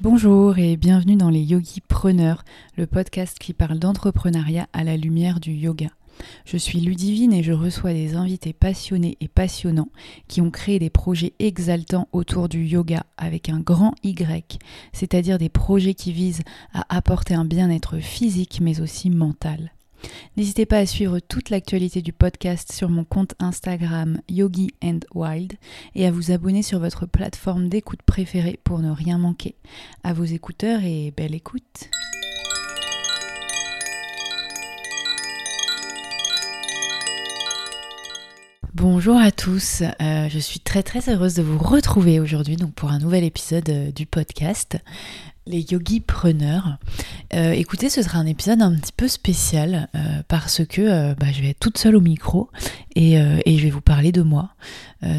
Bonjour et bienvenue dans les Yogi Preneurs, le podcast qui parle d'entrepreneuriat à la lumière du yoga. Je suis Ludivine et je reçois des invités passionnés et passionnants qui ont créé des projets exaltants autour du yoga avec un grand Y, c'est-à-dire des projets qui visent à apporter un bien-être physique mais aussi mental. N'hésitez pas à suivre toute l'actualité du podcast sur mon compte Instagram Yogi and Wild et à vous abonner sur votre plateforme d'écoute préférée pour ne rien manquer. À vos écouteurs et belle écoute. Bonjour à tous, euh, je suis très très heureuse de vous retrouver aujourd'hui pour un nouvel épisode euh, du podcast les yogis preneurs. Euh, écoutez, ce sera un épisode un petit peu spécial parce que bah, je vais être toute seule au micro et, je vais vous parler de moi.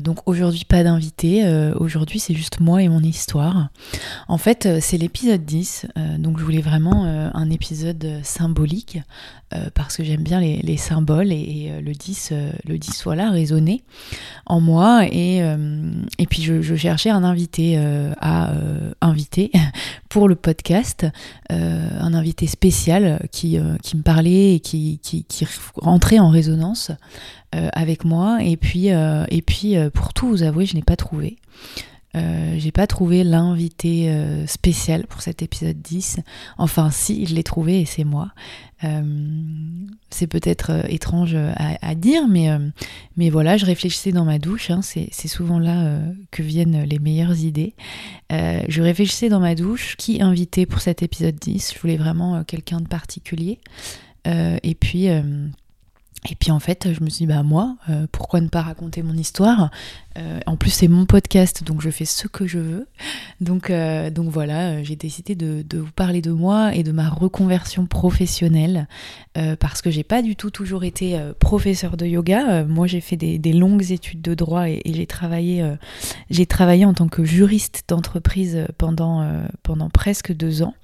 donc aujourd'hui pas d'invité, aujourd'hui c'est juste moi et mon histoire. En fait c'est l'épisode 10, donc je voulais vraiment un épisode symbolique parce que j'aime bien les, symboles et, le 10, le 10 voilà résonner en moi et, et puis je, cherchais un invité à inviter pour le podcast, un invité spécial qui, qui me parlait et qui, rentrait en résonance avec moi et puis pour tout vous avouer je n'ai pas trouvé. Euh, j'ai pas trouvé l'invité euh, spécial pour cet épisode 10. Enfin, si, je l'ai trouvé et c'est moi. Euh, c'est peut-être étrange à, dire, mais, mais voilà, je réfléchissais dans ma douche. Hein, c'est souvent là que viennent les meilleures idées. je réfléchissais dans ma douche qui inviter pour cet épisode 10. Je voulais vraiment quelqu'un de particulier. et puis. Et puis en fait, je me suis dit, bah moi, euh, pourquoi ne pas raconter mon histoire? Euh, En plus, c'est mon podcast, donc je fais ce que je veux. Donc, euh, donc voilà, j'ai décidé de, vous parler de moi et de ma reconversion professionnelle, parce que j'ai pas du tout toujours été professeur de yoga. moi, j'ai fait des, longues études de droit et, et j'ai travaillé, j'ai travaillé en tant que juriste d'entreprise pendant, pendant presque deux ans.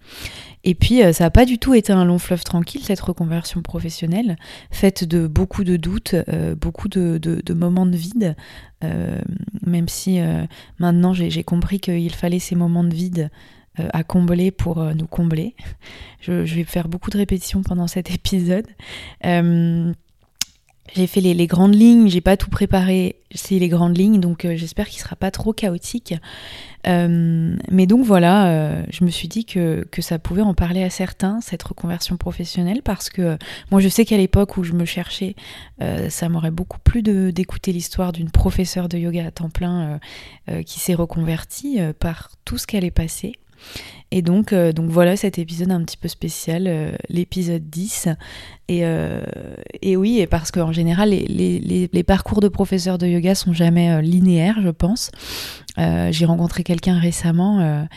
Et puis, euh, ça n'a pas du tout été un long fleuve tranquille, cette reconversion professionnelle, faite de beaucoup de doutes, euh, beaucoup de, moments de vide, euh, même si maintenant j'ai compris qu'il fallait ces moments de vide à combler pour nous combler. Je, je, vais faire beaucoup de répétitions pendant cet épisode. J'ai fait les, grandes lignes, j'ai pas tout préparé, c'est les grandes lignes, donc euh, j'espère qu'il sera pas trop chaotique. Euh, mais donc voilà, euh, je me suis dit que, que, ça pouvait en parler à certains, cette reconversion professionnelle, parce que moi je sais qu'à l'époque où je me cherchais, ça m'aurait beaucoup plu d'écouter l'histoire d'une professeure de yoga à temps plein qui s'est reconvertie par tout ce qu'elle est passée. Et donc, euh, donc voilà cet épisode un petit peu spécial, euh, l'épisode 10. Et, euh, et, oui, et parce qu'en général, les, les, les, parcours de professeurs de yoga sont jamais linéaires, je pense. J'ai rencontré quelqu'un récemment.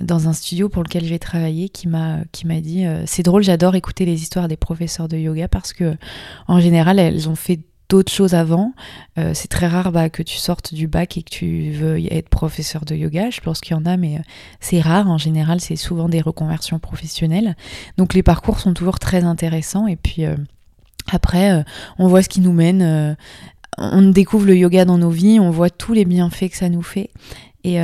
dans un studio pour lequel j'ai travaillé qui m'a dit c'est drôle j'adore écouter les histoires des professeurs de yoga parce que en général elles ont fait d'autres choses avant. Euh, c'est très rare bah, que tu sortes du bac et que tu veux être professeur de yoga. Je pense qu'il y en a, mais euh, c'est rare. En général, c'est souvent des reconversions professionnelles. Donc les parcours sont toujours très intéressants. Et puis euh, après, on voit ce qui nous mène. on découvre le yoga dans nos vies. On voit tous les bienfaits que ça nous fait. Et,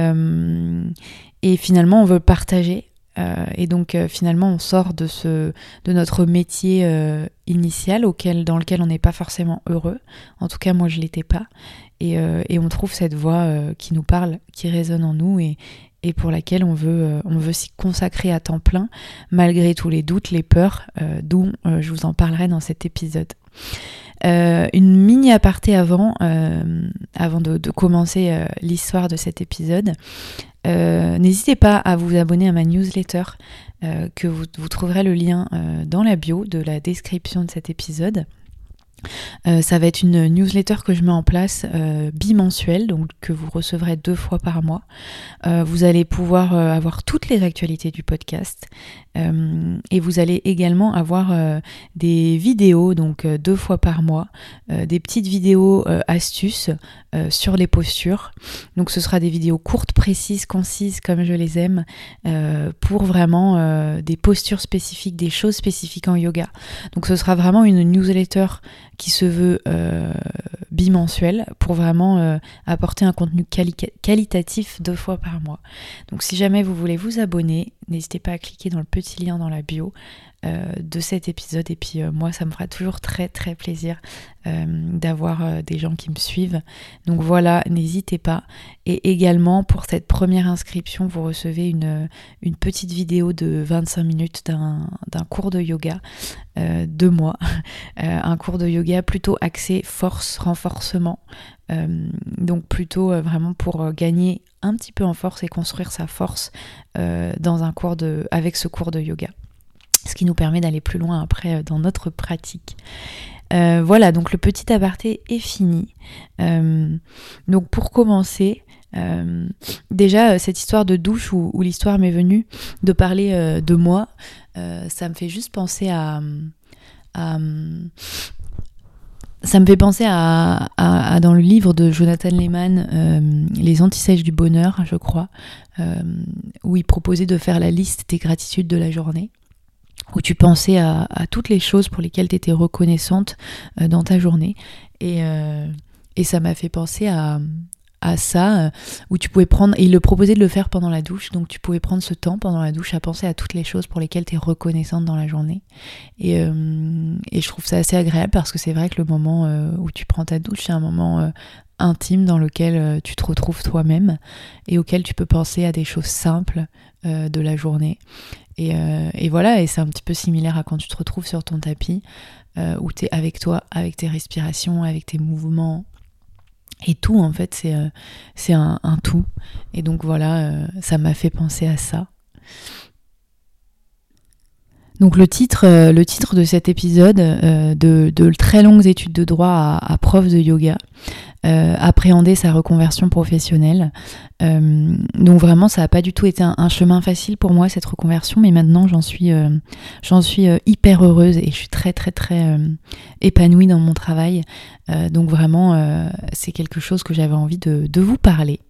et finalement, on veut partager. Euh, et donc euh, finalement on sort de, ce, de notre métier euh, initial auquel, dans lequel on n'est pas forcément heureux. En tout cas moi je l'étais pas. Et, on trouve cette voix qui nous parle, qui résonne en nous et, pour laquelle on veut, on veut s'y consacrer à temps plein malgré tous les doutes, les peurs, d'où je vous en parlerai dans cet épisode. une mini aparté avant, avant de commencer l'histoire de cet épisode. Euh, n'hésitez pas à vous abonner à ma newsletter, euh, que vous, trouverez le lien euh, dans la bio de la description de cet épisode. Euh, ça va être une newsletter que je mets en place euh, bimensuelle, donc que vous recevrez deux fois par mois. Euh, vous allez pouvoir avoir toutes les actualités du podcast et vous allez également avoir des vidéos, donc deux fois par mois, des petites vidéos astuces sur les postures. Donc ce sera des vidéos courtes, précises, concises, comme je les aime, pour vraiment des postures spécifiques, des choses spécifiques en yoga. Donc ce sera vraiment une newsletter qui se veut euh, bimensuel pour vraiment euh, apporter un contenu qualitatif deux fois par mois. Donc si jamais vous voulez vous abonner, n'hésitez pas à cliquer dans le petit lien dans la bio. Euh, de cet épisode et puis moi ça me fera toujours très très plaisir d'avoir des gens qui me suivent donc voilà n'hésitez pas et également pour cette première inscription vous recevez une, petite vidéo de 25 minutes d'un cours de yoga de moi un cours de yoga plutôt axé force, renforcement. Euh, donc plutôt euh, vraiment pour euh, gagner un petit peu en force et construire sa force dans un cours avec ce cours de yoga. Ce qui nous permet d'aller plus loin après dans notre pratique. voilà, donc le petit aparté est fini. donc pour commencer, déjà, cette histoire de douche où, l'histoire m'est venue de parler de moi, ça me fait juste penser à, ça me fait penser à, dans le livre de Jonathan Lehman, euh, Les antisèches du bonheur, je crois, euh, où il proposait de faire la liste des gratitudes de la journée, où tu pensais à, toutes les choses pour lesquelles tu étais reconnaissante euh, dans ta journée. Et, et ça m'a fait penser à, ça, euh, où tu pouvais prendre, et il le proposait de le faire pendant la douche, donc tu pouvais prendre ce temps pendant la douche à penser à toutes les choses pour lesquelles tu es reconnaissante dans la journée. Et, euh, et, je trouve ça assez agréable parce que c'est vrai que le moment euh, où tu prends ta douche, c'est un moment intime dans lequel tu te retrouves toi-même et auquel tu peux penser à des choses simples de la journée. Et, et voilà, et c'est un petit peu similaire à quand tu te retrouves sur ton tapis, où tu es avec toi, avec tes respirations, avec tes mouvements, et tout, en fait, c'est euh, un, tout. Et donc voilà, euh, ça m'a fait penser à ça. Donc le titre, euh, le titre de cet épisode, de, de, très longues études de droit à, à prof de yoga, euh, appréhender sa reconversion professionnelle. Euh, donc vraiment, ça n'a pas du tout été un, chemin facile pour moi cette reconversion, mais maintenant j'en suis, euh, j'en suis hyper heureuse et je suis très très très épanouie dans mon travail. donc vraiment, c'est quelque chose que j'avais envie de, vous parler.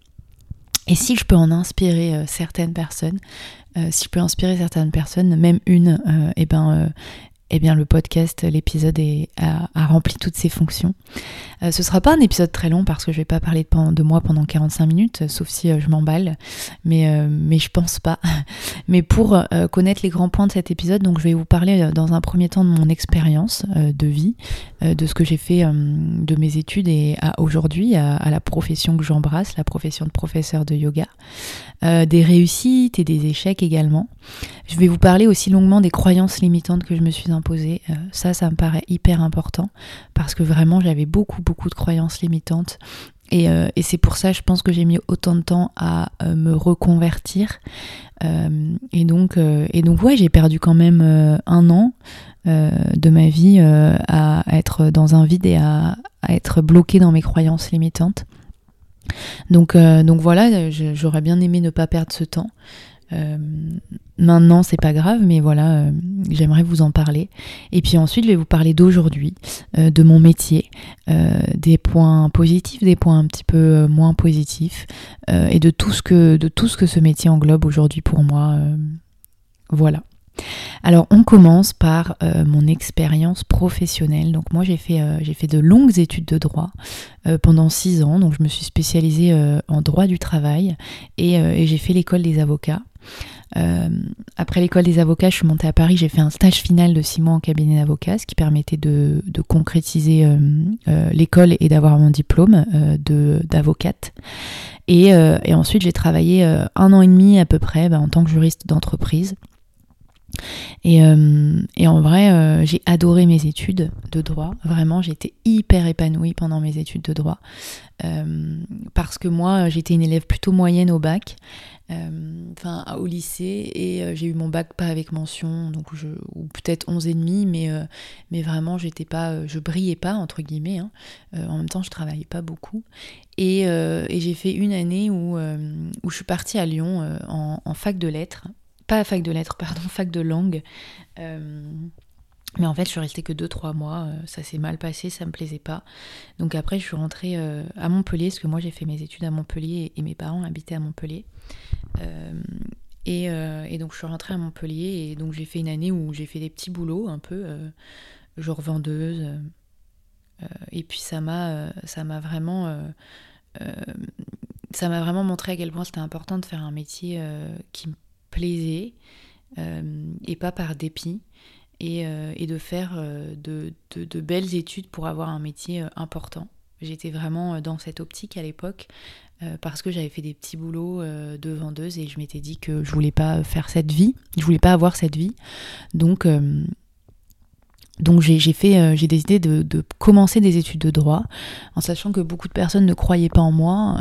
Et si je peux en inspirer certaines personnes, si je peux inspirer certaines personnes, même une, eh ben, eh bien le podcast, l'épisode a, rempli toutes ses fonctions. Euh, ce sera pas un épisode très long parce que je vais pas parler de, moi pendant 45 minutes, sauf si euh, je m'emballe, mais, euh, mais je pense pas. mais pour connaître les grands points de cet épisode, donc je vais vous parler dans un premier temps de mon expérience de vie, de ce que j'ai fait de mes études et aujourd'hui, à, la profession que j'embrasse, la profession de professeur de yoga, des réussites et des échecs également. Je vais vous parler aussi longuement des croyances limitantes que je me suis. Ça, ça me paraît hyper important parce que vraiment j'avais beaucoup, beaucoup de croyances limitantes. Et, euh, c'est pour ça, je pense que j'ai mis autant de temps à euh, me reconvertir. Euh, et, donc, et donc, ouais, j'ai perdu quand même un an de ma vie à être dans un vide et à, à être bloqué dans mes croyances limitantes. Donc, donc voilà, j'aurais bien aimé ne pas perdre ce temps. Euh, maintenant, c'est pas grave, mais voilà, euh, j'aimerais vous en parler. Et puis ensuite, je vais vous parler d'aujourd'hui, euh, de mon métier, des points positifs, des points un petit peu moins positifs, et de tout ce que de tout ce que ce métier englobe aujourd'hui pour moi. voilà. Alors on commence par mon expérience professionnelle. Donc moi j'ai fait, j'ai fait de longues études de droit pendant six ans. Donc je me suis spécialisée en droit du travail et j'ai fait l'école des avocats. Euh, après l'école des avocats, je suis montée à Paris, j'ai fait un stage final de six mois en cabinet d'avocat, ce qui permettait de, concrétiser euh, euh, l'école et d'avoir mon diplôme d'avocate. Et, ensuite, j'ai travaillé un an et demi à peu près bah, en tant que juriste d'entreprise. Et, et en vrai, j'ai adoré mes études de droit. Vraiment, j'étais hyper épanouie pendant mes études de droit. parce que moi, j'étais une élève plutôt moyenne au bac. Euh, enfin au lycée et euh, j'ai eu mon bac pas avec mention ou peut-être 11 et demi mais euh, mais vraiment j'étais pas je brillais pas entre guillemets hein. en même temps je travaillais pas beaucoup et, j'ai fait une année où, je suis partie à Lyon en, fac de lettres pas fac de lettres pardon fac de langue mais en fait, je suis restée que 2-3 mois, ça s'est mal passé, ça me plaisait pas. Donc après, je suis rentrée à Montpellier, parce que moi j'ai fait mes études à Montpellier et mes parents habitaient à Montpellier. Euh, euh, et, donc je suis rentrée à Montpellier et donc j'ai fait une année où j'ai fait des petits boulots un peu, euh, genre vendeuse. et puis ça m'a, ça m'a vraiment, ça m'a vraiment montré à quel point c'était important de faire un métier qui me plaisait et pas par dépit. Et, de faire de, de, belles études pour avoir un métier important. J'étais vraiment dans cette optique à l'époque euh, parce que j'avais fait des petits boulots euh, de vendeuse et je m'étais dit que je voulais pas faire cette vie, je voulais pas avoir cette vie. Donc, euh, donc j'ai j'ai décidé de, commencer des études de droit, en sachant que beaucoup de personnes ne croyaient pas en moi.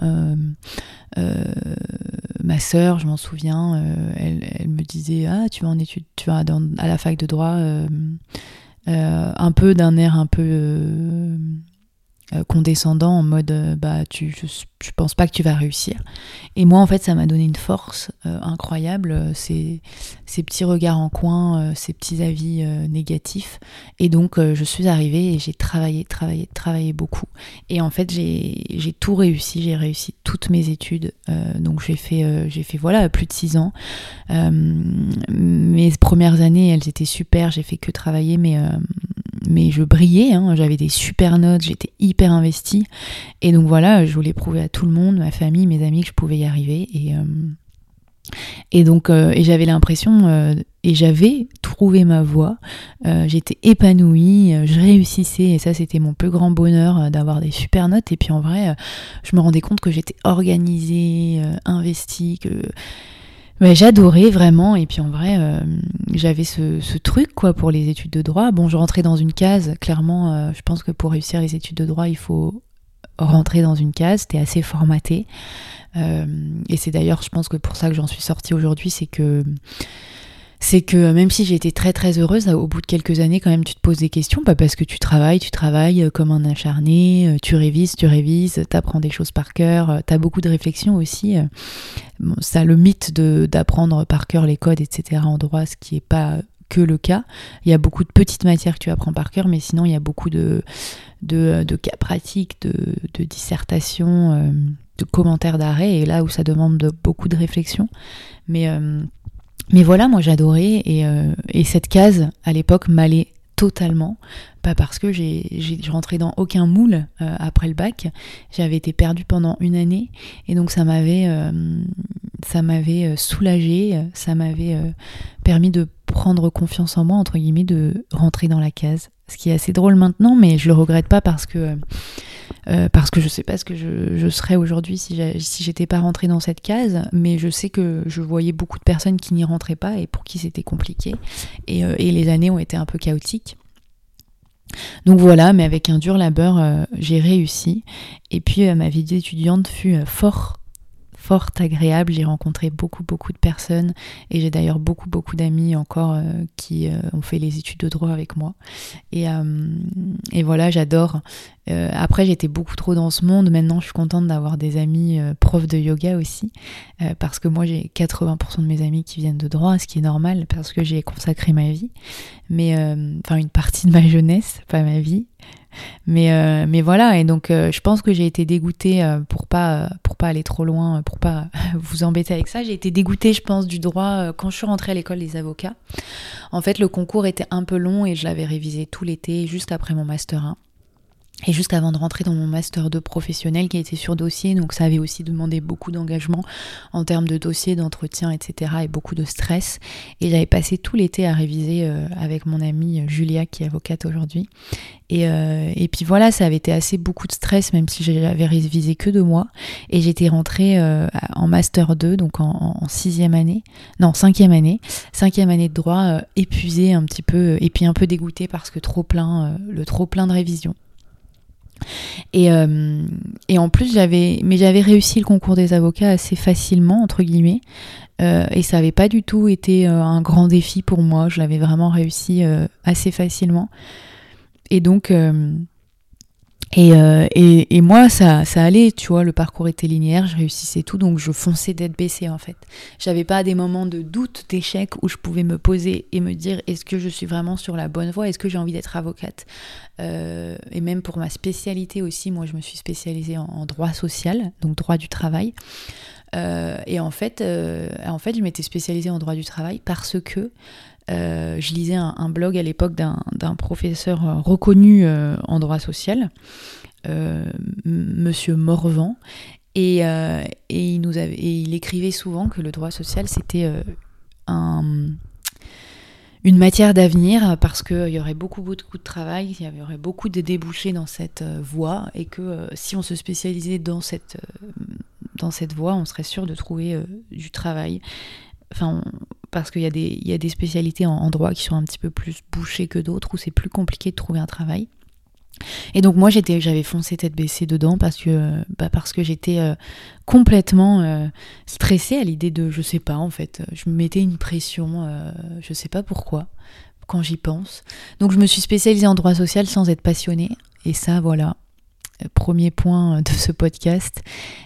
Ma sœur, je m'en souviens, elle, me disait ah tu vas en études, tu vas à la fac de droit, un peu d'un air un peu euh, condescendant en mode euh, bah tu je, je, pense pas que tu vas réussir. Et moi en fait ça m'a donné une force euh, incroyable ces, ces petits regards en coin ces petits avis négatifs. Et donc je suis arrivée et j'ai travaillé travaillé travaillé beaucoup. Et en fait j'ai tout réussi. J'ai réussi toutes mes études. Donc j'ai fait j'ai fait voilà plus de six ans. Mes premières années elles étaient super. J'ai fait que travailler mais mais je brillais, hein. j'avais des super notes, j'étais hyper investie. Et donc voilà, je voulais prouver à tout le monde, ma famille, mes amis, que je pouvais y arriver. Et, euh, donc, euh, et j'avais l'impression, euh, et j'avais trouvé ma voie, j'étais épanouie, je réussissais, et ça c'était mon plus grand bonheur d'avoir des super notes. Et puis en vrai, je me rendais compte que j'étais organisée, investie, que j'adorais vraiment. Et puis en vrai, euh, j'avais ce, truc quoi pour les études de droit. Bon, je rentrais dans une case. Clairement, euh, je pense que pour réussir les études de droit, il faut rentrer dans une case. C'était assez formaté. Euh, et c'est d'ailleurs, je pense que pour ça que j'en suis sortie aujourd'hui, c'est que c'est que même si j'ai été très très heureuse, au bout de quelques années, quand même, tu te poses des questions, pas parce que tu travailles, tu travailles comme un acharné, tu révises, tu révises, tu apprends des choses par cœur, tu as beaucoup de réflexions aussi ça le mythe d'apprendre par cœur les codes, etc. en droit, ce qui n'est pas que le cas. Il y a beaucoup de petites matières que tu apprends par cœur, mais sinon il y a beaucoup de, de, cas pratiques, de, de dissertations, euh, de commentaires d'arrêt, et là où ça demande de, beaucoup de réflexion. Mais, euh, mais voilà, moi j'adorais, et, euh, et cette case à l'époque m'allait totalement, pas parce que j'ai rentré dans aucun moule euh, après le bac, j'avais été perdue pendant une année et donc ça m'avait euh, ça m'avait soulagée, ça m'avait permis de prendre confiance en moi entre guillemets, de rentrer dans la case. Ce qui est assez drôle maintenant, mais je le regrette pas parce que parce que je sais pas ce que je, serais aujourd'hui si j'étais pas rentrée dans cette case, mais je sais que je voyais beaucoup de personnes qui n'y rentraient pas et pour qui c'était compliqué. Et, et, les années ont été un peu chaotiques. Donc voilà, mais avec un dur labeur, euh, j'ai réussi. Et puis euh, ma vie d'étudiante fut euh, fort fort agréable. J'ai rencontré beaucoup, beaucoup de personnes et j'ai d'ailleurs beaucoup, beaucoup d'amis encore euh, qui euh, ont fait les études de droit avec moi. Et, euh, et voilà, j'adore. après, j'étais beaucoup trop dans ce monde. Maintenant, je suis contente d'avoir des amis profs de yoga aussi parce que moi, j'ai 80% de mes amis qui viennent de droit, ce qui est normal parce que j'ai consacré ma vie. Mais enfin, une partie de ma jeunesse, pas ma vie. Mais, euh, mais voilà, et donc euh, je pense que j'ai été dégoûtée euh, pour pas pour pas aller trop loin, pour pas vous embêter avec ça. J'ai été dégoûtée, je pense, du droit quand je suis rentrée à l'école des avocats. En fait, le concours était un peu long et je l'avais révisé tout l'été, juste après mon master 1. Et juste avant de rentrer dans mon master 2 professionnel qui était sur dossier, donc ça avait aussi demandé beaucoup d'engagement en termes de dossier, d'entretien, etc. et beaucoup de stress. Et j'avais passé tout l'été à réviser euh, avec mon amie Julia qui est avocate aujourd'hui. Et, euh, et, puis voilà, ça avait été assez beaucoup de stress, même si j'avais révisé que deux mois. Et j'étais rentrée euh, en master 2, donc en, sixième année, non cinquième année, cinquième année de droit, épuisée un petit peu, et puis un peu dégoûtée parce que trop plein, le trop plein de révision. Et, euh, et en plus, j'avais, mais j'avais réussi le concours des avocats assez facilement, entre guillemets. Euh, et ça n'avait pas du tout été euh, un grand défi pour moi. Je l'avais vraiment réussi assez facilement. Et donc, euh, et, et, moi, ça, ça allait, tu vois, le parcours était linéaire, je réussissais tout, donc je fonçais d'être baissée en fait. J'avais pas des moments de doute, d'échec où je pouvais me poser et me dire est-ce que je suis vraiment sur la bonne voie, est-ce que j'ai envie d'être avocate? Euh, Et même pour ma spécialité aussi, moi je me suis spécialisée en, droit social, donc droit du travail. Euh, et en fait, en fait, je m'étais spécialisée en droit du travail parce que euh, je lisais un, blog à l'époque d'un professeur euh, reconnu euh, en droit social, Monsieur Morvan, et, il écrivait souvent que le droit social c'était une matière d'avenir parce qu'il y aurait beaucoup, beaucoup de travail, il y aurait beaucoup de débouchés dans cette voie et que si on se spécialisait dans cette, dans cette voie, on serait sûr de trouver du travail. Enfin, parce qu'il y, a des, spécialités en, droit qui sont un petit peu plus bouchées que d'autres, où c'est plus compliqué de trouver un travail. Et donc moi j'avais foncé tête baissée dedans parce que, bah que j'étais euh, complètement euh, stressée à l'idée de, je sais pas en fait, je me mettais une pression, euh, je sais pas pourquoi, quand j'y pense. Donc je me suis spécialisée en droit social sans être passionnée. Et ça voilà, premier point de ce podcast,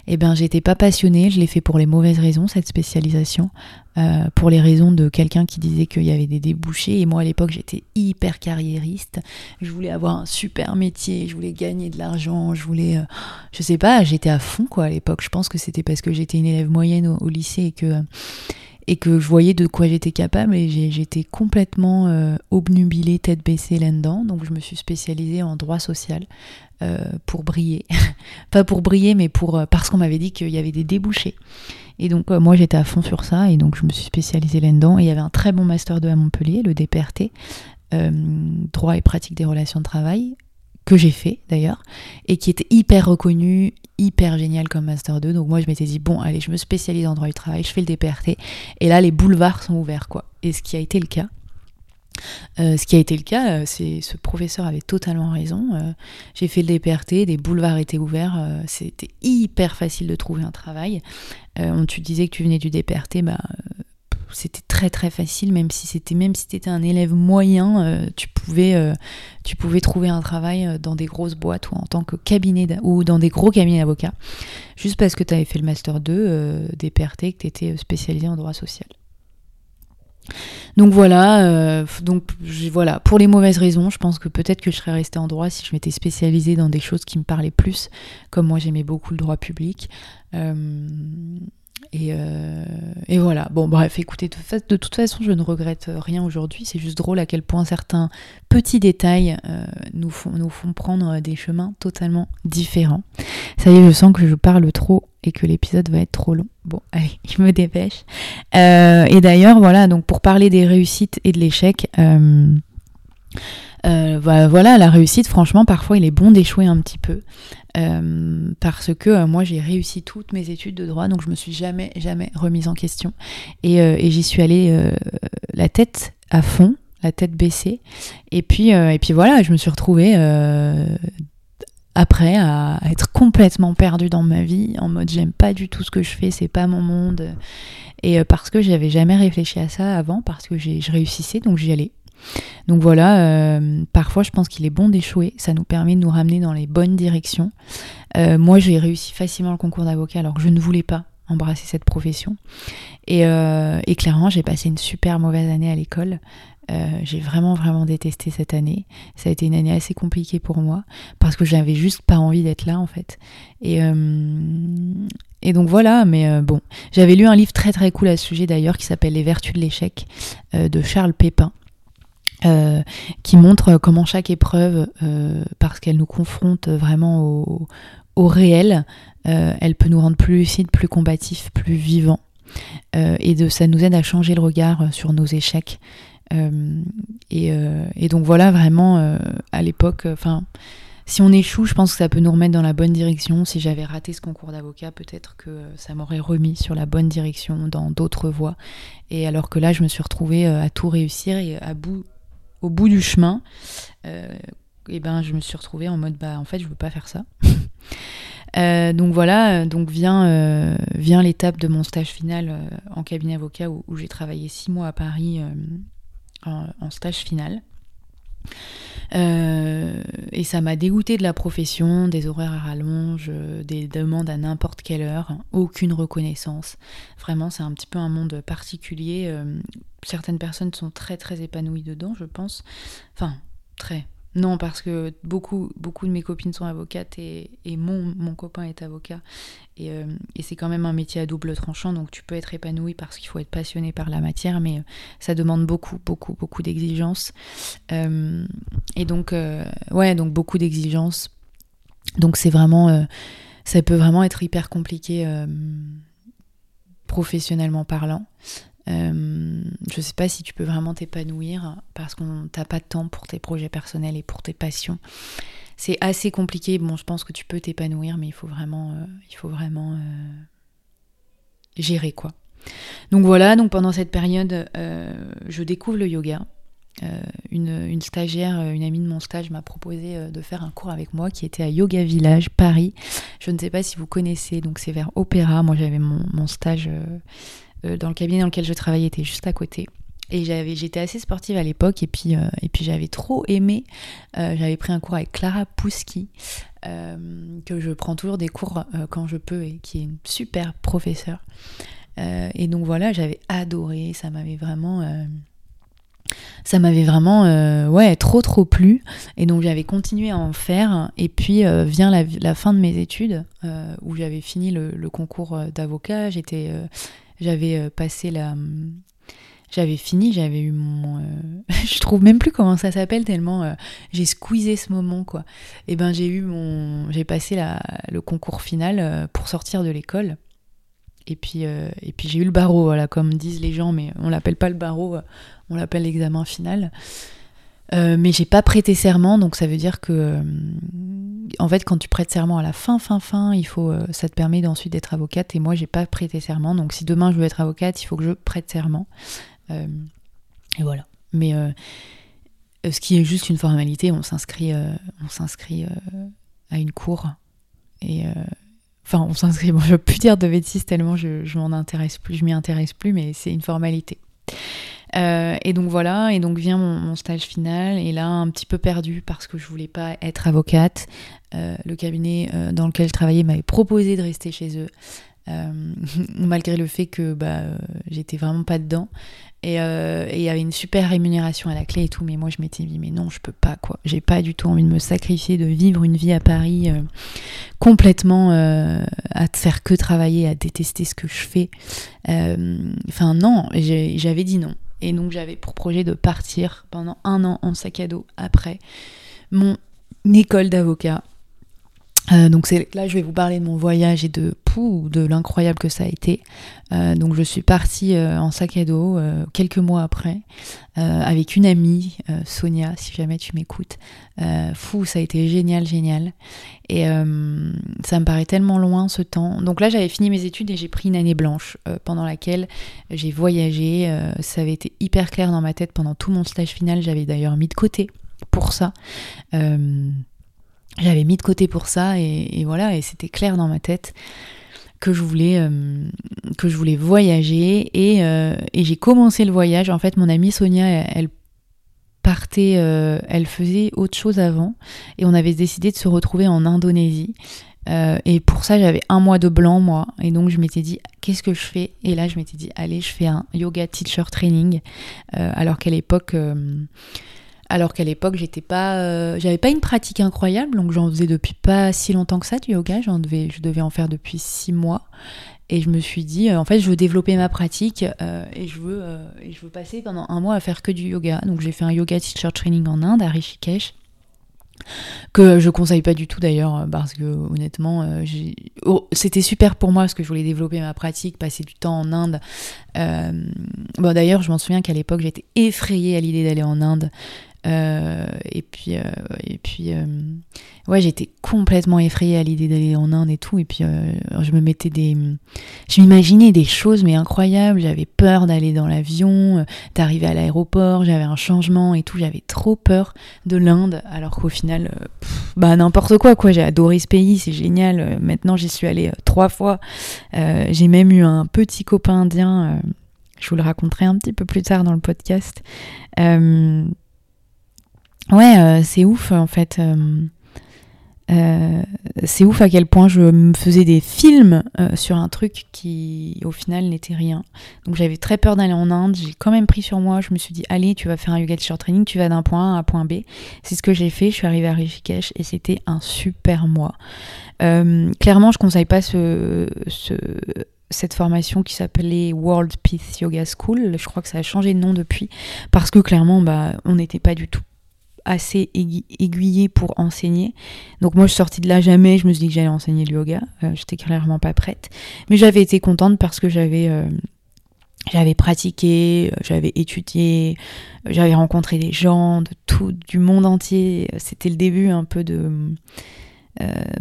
eh ben j'étais pas passionnée, je l'ai fait pour les mauvaises raisons cette spécialisation, euh, pour les raisons de quelqu'un qui disait qu'il y avait des débouchés. Et moi à l'époque j'étais hyper carriériste, je voulais avoir un super métier, je voulais gagner de l'argent, je voulais, euh, je sais pas, j'étais à fond quoi à l'époque. Je pense que c'était parce que j'étais une élève moyenne au, lycée et que et que je voyais de quoi j'étais capable et j'étais complètement euh, obnubilée, tête baissée là-dedans. Donc je me suis spécialisée en droit social euh, pour briller. Pas pour briller, mais pour euh, parce qu'on m'avait dit qu'il y avait des débouchés. Et donc moi j'étais à fond sur ça et donc je me suis spécialisée là-dedans. Et il y avait un très bon master 2 à Montpellier, le DPRT, droit et pratique des relations de travail, que j'ai fait d'ailleurs, et qui était hyper reconnu, hyper génial comme Master 2. Donc moi je m'étais dit, bon allez, je me spécialise en droit du travail, je fais le DPRT, et là les boulevards sont ouverts quoi. Et ce qui a été le cas. Euh, ce qui a été le cas, euh, c'est ce professeur avait totalement raison. Euh, j'ai fait le DPRT, des boulevards étaient ouverts, c'était hyper facile de trouver un travail. on tu disais que tu venais du DPRT, bah c'était très très facile, même si c'était même si étais un élève moyen, euh, tu pouvais euh, tu pouvais trouver un travail euh, dans des grosses boîtes ou en tant que cabinet ou dans des gros cabinets d'avocats, juste parce que tu avais fait le master 2 des PRT et que tu étais spécialisé en droit social. Donc voilà, donc voilà, pour les mauvaises raisons, je pense que peut-être que je serais restée en droit si je m'étais spécialisée dans des choses qui me parlaient plus, comme moi j'aimais beaucoup le droit public. Et, voilà. Bon, bref, écoutez, de, toute façon, je ne regrette rien aujourd'hui. C'est juste drôle à quel point certains petits détails euh, nous, font, prendre des chemins totalement différents. Ça y est, je sens que je parle trop et que l'épisode va être trop long. Bon, allez, je me dépêche. Euh, et d'ailleurs, voilà, donc pour parler des réussites et de l'échec. voilà, la réussite, franchement, parfois il est bon d'échouer un petit peu. Euh, parce que euh, moi j'ai réussi toutes mes études de droit, donc je me suis jamais, jamais remise en question. Et, euh, j'y suis allée la tête à fond, la tête baissée. Et puis, et puis voilà, je me suis retrouvée après à être complètement perdue dans ma vie, en mode j'aime pas du tout ce que je fais, c'est pas mon monde. Et parce que j'avais jamais réfléchi à ça avant, parce que je réussissais, donc j'y allais. Donc voilà, euh, parfois je pense qu'il est bon d'échouer, ça nous permet de nous ramener dans les bonnes directions. Euh, moi j'ai réussi facilement le concours d'avocat alors que je ne voulais pas embrasser cette profession. Et, euh, clairement j'ai passé une super mauvaise année à l'école. j'ai vraiment vraiment détesté cette année. Ça a été une année assez compliquée pour moi parce que j'avais juste pas envie d'être là en fait. Et, et donc voilà, mais bon, j'avais lu un livre très très cool à ce sujet d'ailleurs qui s'appelle Les Vertus de l'échec de Charles Pépin. Qui montre comment chaque épreuve, parce qu'elle nous confronte vraiment au, réel, elle peut nous rendre plus lucides, plus combatifs, plus vivants. et de, ça nous aide à changer le regard sur nos échecs. Et, et, donc voilà, vraiment, à l'époque, enfin si on échoue, je pense que ça peut nous remettre dans la bonne direction. Si j'avais raté ce concours d'avocat, peut-être que ça m'aurait remis sur la bonne direction dans d'autres voies. Et alors que là, je me suis retrouvée euh, à tout réussir et à bout, au bout du chemin, euh, et ben, je me suis retrouvée en mode bah en fait, je veux pas faire ça. Euh, donc voilà, donc vient, vient l'étape de mon stage final en cabinet avocat où, j'ai travaillé six mois à Paris en, stage final. Euh, et ça m'a dégoûté de la profession, des horaires à rallonge, euh, des demandes à n'importe quelle heure, aucune reconnaissance. Vraiment, c'est un petit peu un monde particulier. Euh, certaines personnes sont très très épanouies dedans, je pense. Enfin, très. Non, parce que beaucoup, beaucoup de mes copines sont avocates et, mon, copain est avocat. Euh, et, c'est quand même un métier à double tranchant, donc tu peux être épanoui parce qu'il faut être passionné par la matière, mais euh, ça demande beaucoup, beaucoup, beaucoup d'exigences. Euh, et donc, ouais, donc beaucoup d'exigences. Donc c'est vraiment, ça peut vraiment être hyper compliqué professionnellement parlant. Euh, je sais pas si tu peux vraiment t'épanouir parce qu'on t'a pas de temps pour tes projets personnels et pour tes passions. C'est assez compliqué. Bon, je pense que tu peux t'épanouir, mais il faut vraiment, euh, il faut vraiment euh, gérer quoi. Donc voilà. Donc pendant cette période, je découvre le yoga. Une, une, stagiaire, une amie de mon stage m'a proposé de faire un cours avec moi qui était à Yoga Village, Paris. Je ne sais pas si vous connaissez, donc c'est vers Opéra. Moi j'avais mon, stage dans le cabinet dans lequel je travaillais était juste à côté. Et j'avais, j'étais assez sportive à l'époque et puis, euh, et puis j'avais trop aimé. Euh, j'avais pris un cours avec Clara Pouski, que je prends toujours des cours quand je peux et qui est une super professeure. et donc voilà, j'avais adoré, ça m'avait vraiment... ça m'avait vraiment ouais trop trop plu et donc j'avais continué à en faire et puis vient la, fin de mes études où j'avais fini le concours d'avocat j'étais j'avais euh, passé la. Hum, j'avais fini, j'avais eu mon. Euh, je trouve même plus comment ça s'appelle tellement euh, j'ai squeezé ce moment quoi. Et eh ben j'ai eu mon. J'ai passé le concours final pour sortir de l'école. Et puis, et puis j'ai eu le barreau, voilà, comme disent les gens, mais on l'appelle pas le barreau, on l'appelle l'examen final. Euh, mais j'ai pas prêté serment, donc ça veut dire que, euh, en fait, quand tu prêtes serment à la fin, fin, fin, il faut, euh, ça te permet ensuite d'être avocate. Et moi, j'ai pas prêté serment, donc si demain je veux être avocate, il faut que je prête serment. et voilà. Mais ce qui est juste une formalité, on s'inscrit, on s'inscrit à une cour et enfin, on s'inscrit. Bon, je veux plus dire de bêtises tellement je, je m'en intéresse plus, je m'y intéresse plus, mais c'est une formalité. Euh, et donc voilà, et donc vient mon, stage final, et là un petit peu perdu parce que je voulais pas être avocate. Euh, le cabinet euh, dans lequel je travaillais m'avait proposé de rester chez eux, malgré le fait que bah, j'étais vraiment pas dedans. Et il y avait une super rémunération à la clé et tout, mais moi je m'étais dit, mais non, je peux pas quoi. J'ai pas du tout envie de me sacrifier, de vivre une vie à Paris complètement à te faire que travailler, à détester ce que je fais. Enfin, non, j'avais dit non. Et donc j'avais pour projet de partir pendant un an en sac à dos après mon école d'avocat. Euh, donc c'est là je vais vous parler de mon voyage et de pou de l'incroyable que ça a été. Euh, donc je suis partie euh, en sac à dos quelques mois après avec une amie Sonia si jamais tu m'écoutes. fou ça a été génial génial et ça me paraît tellement loin ce temps. Donc là j'avais fini mes études et j'ai pris une année blanche pendant laquelle j'ai voyagé. ça avait été hyper clair dans ma tête pendant tout mon stage final. J'avais d'ailleurs mis de côté pour ça j'avais mis de côté pour ça et, voilà et c'était clair dans ma tête que je voulais euh, que je voulais voyager euh, et, j'ai commencé le voyage. En fait mon amie Sonia elle, partait euh, elle faisait autre chose avant et on avait décidé de se retrouver en Indonésie. Et pour ça j'avais un mois de blanc moi. Et donc je m'étais dit qu'est-ce que je fais? Et là je m'étais dit allez je fais un yoga teacher training. Alors qu'à l'époque alors qu'à l'époque, j'étais pas, euh, j'avais pas une pratique incroyable, donc j'en faisais depuis pas si longtemps que ça du yoga. J'en devais, je devais en faire depuis six mois. Et je me suis dit, en fait, je veux développer ma pratique et, je veux, et je veux passer pendant un mois à faire que du yoga. Donc j'ai fait un yoga teacher training en Inde, à Rishikesh que je conseille pas du tout d'ailleurs parce que honnêtement euh, oh, c'était super pour moi parce que je voulais développer ma pratique passer du temps en Inde euh, d'ailleurs je m'en souviens qu'à l'époque j'étais effrayée à l'idée d'aller en Inde euh, et puis, euh, et puis euh, ouais, j'étais complètement effrayée à l'idée d'aller en Inde et tout. Et puis, je me mettais des. Je m'imaginais des choses, mais incroyables. J'avais peur d'aller dans l'avion, d'arriver à l'aéroport. J'avais un changement et tout. J'avais trop peur de l'Inde. Alors qu'au final, bah, n'importe quoi, quoi. J'ai adoré ce pays, c'est génial. Maintenant, j'y suis allée trois fois. J'ai même eu un petit copain indien. je vous le raconterai un petit peu plus tard dans le podcast. Ouais, euh, c'est ouf en fait. Euh, euh, c'est ouf à quel point je me faisais des films sur un truc qui au final n'était rien. Donc j'avais très peur d'aller en Inde, j'ai quand même pris sur moi, je me suis dit allez tu vas faire un yoga teacher training, tu vas d'un point A à un point B. C'est ce que j'ai fait, je suis arrivée à Rishikesh et c'était un super mois. clairement je conseille pas ce, ce cette formation qui s'appelait World Peace Yoga School. Je crois que ça a changé de nom depuis parce que clairement, bah, on n'était pas du tout assez aiguillée pour enseigner. Donc moi je suis sortie de là jamais, je me suis dit que j'allais enseigner le yoga, euh, j'étais clairement pas prête. Mais j'avais été contente parce que j'avais euh, j'avais pratiqué, euh, j'avais étudié, j'avais rencontré des gens de tout du monde entier. C'était le début un peu de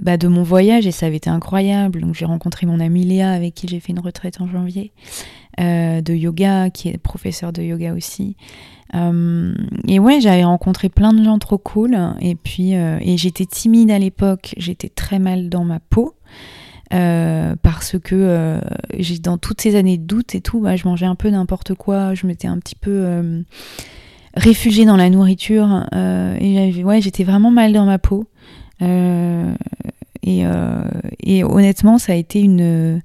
bah, de mon voyage et ça avait été incroyable. Donc j'ai rencontré mon amie Léa avec qui j'ai fait une retraite en janvier de yoga, qui est professeur de yoga aussi. Euh, et ouais, j'avais rencontré plein de gens trop cool. Et puis, euh, et j'étais timide à l'époque. J'étais très mal dans ma peau. Euh, parce que dans toutes ces années de doute et tout, bah, je mangeais un peu n'importe quoi. Je m'étais un petit peu réfugiée dans la nourriture. et ouais, j'étais vraiment mal dans ma peau. Et, honnêtement, ça a été une,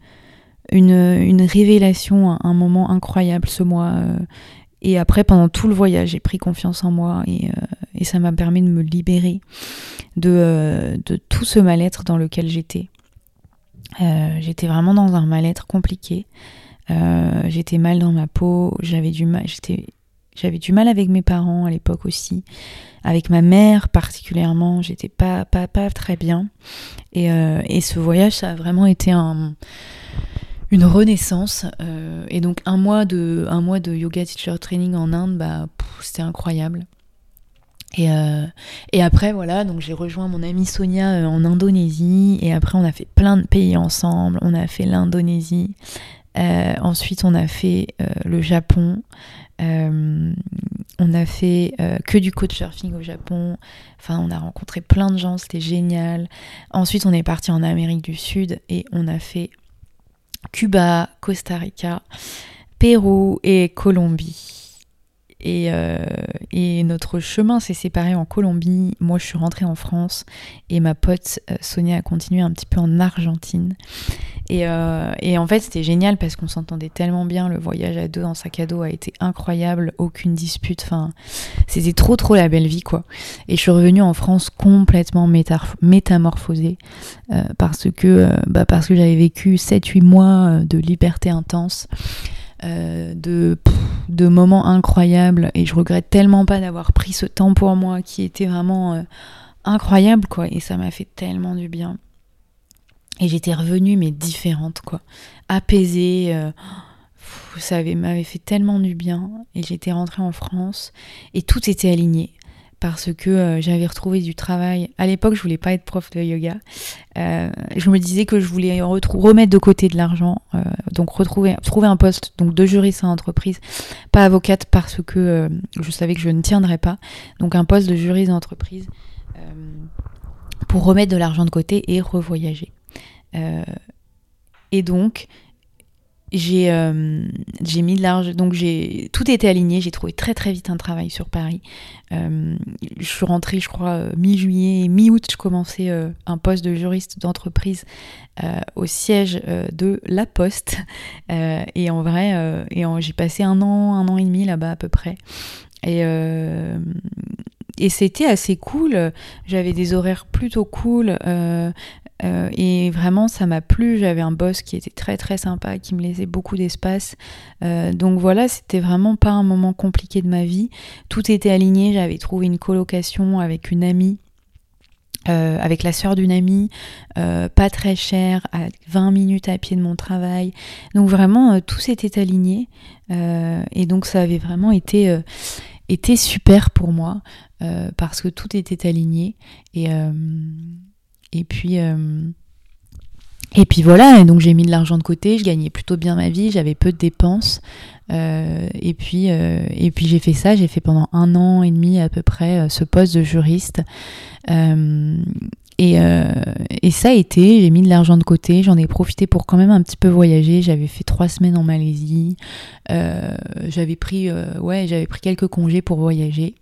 une, révélation, un, un, moment incroyable ce mois. Et après, pendant tout le voyage, j'ai pris confiance en moi et, euh, ça m'a permis de me libérer de, euh, de tout ce mal-être dans lequel j'étais. Euh, j'étais vraiment dans un mal-être compliqué. j'étais mal dans ma peau, j'avais du mal, j'étais, j'avais du mal avec mes parents à l'époque aussi, avec ma mère particulièrement, j'étais pas, pas, pas très bien. Et, et ce voyage, ça a vraiment été un, une renaissance. Euh, et donc un mois, de, yoga teacher training en Inde, bah, c'était incroyable. Et, euh, et, après, voilà, donc j'ai rejoint mon amie Sonia euh, en Indonésie. Et après, on a fait plein de pays ensemble. On a fait l'Indonésie. ensuite, on a fait le Japon. on a fait que du coach surfing au Japon. Enfin, on a rencontré plein de gens, c'était génial. Ensuite, on est parti en Amérique du Sud et on a fait Cuba, Costa Rica, Pérou et Colombie. Euh, et, notre chemin s'est séparé en Colombie. Moi, je suis rentrée en France et ma pote euh, Sonia a continué un petit peu en Argentine. Euh, et, en fait, c'était génial parce qu'on s'entendait tellement bien. Le voyage à deux en sac à dos a été incroyable, aucune dispute. Enfin, c'était trop, trop la belle vie, quoi. Et je suis revenue en France complètement métamorphosée parce que, bah, parce que j'avais vécu 7-8 mois de liberté intense. Euh, de, moments incroyables. Et je regrette tellement pas d'avoir pris ce temps pour moi qui était vraiment euh, incroyable quoi. Et ça m'a fait tellement du bien. Et j'étais revenue mais différente quoi. Apaisée euh, ça m'avait fait tellement du bien. Et j'étais rentrée en France. Et tout était aligné parce que euh, j'avais retrouvé du travail. À l'époque, je voulais pas être prof de yoga. Euh, je me disais que je voulais remettre de côté de l'argent, euh, donc retrouver trouver un poste donc de juriste en entreprise, pas avocate parce que je savais que je ne tiendrais pas. Donc un poste de juriste d'entreprise pour remettre de l'argent de côté et revoyager. et donc j'ai euh, j'ai mis de l'argent donc j'ai tout était aligné. J'ai trouvé très très vite un travail sur Paris. Euh, je suis rentrée je crois euh, mi-juillet mi-août je commençais un poste de juriste d'entreprise au siège de La Poste. Et en vrai et j'ai passé un an un an et demi là-bas à peu près. Et et c'était assez cool. J'avais des horaires plutôt cool et vraiment, ça m'a plu. J'avais un boss qui était très très sympa, qui me laissait beaucoup d'espace. donc voilà, c'était vraiment pas un moment compliqué de ma vie. Tout était aligné. J'avais trouvé une colocation avec une amie euh, avec la sœur d'une amie, euh, pas très cher, à 20 minutes à pied de mon travail. Donc vraiment, euh, tout s'était aligné. et donc ça avait vraiment été, été super pour moi, parce que tout était aligné. Et, et puis... et puis voilà, donc j'ai mis de l'argent de côté, je gagnais plutôt bien ma vie, j'avais peu de dépenses. et puis, et puis j'ai fait ça, j'ai fait pendant un an et demi à peu près ce poste de juriste. Euh, et, euh, ça a été, j'ai mis de l'argent de côté, j'en ai profité pour quand même un petit peu voyager. J'avais fait trois semaines en Malaisie, euh, j'avais pris, ouais, j'avais pris quelques congés pour voyager.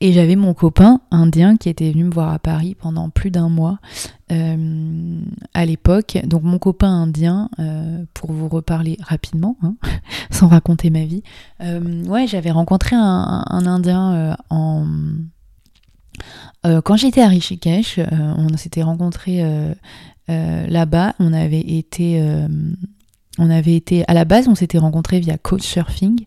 Et j'avais mon copain indien qui était venu me voir à Paris pendant plus d'un mois à l'époque. Donc mon copain indien, pour vous reparler rapidement, hein, sans raconter ma vie, ouais, j'avais rencontré un Indien en euh, quand j'étais à Rishikesh, euh, on s'était rencontrés euh, là-bas. On avait été, on avait été à la base, on s'était rencontrés via Couchsurfing.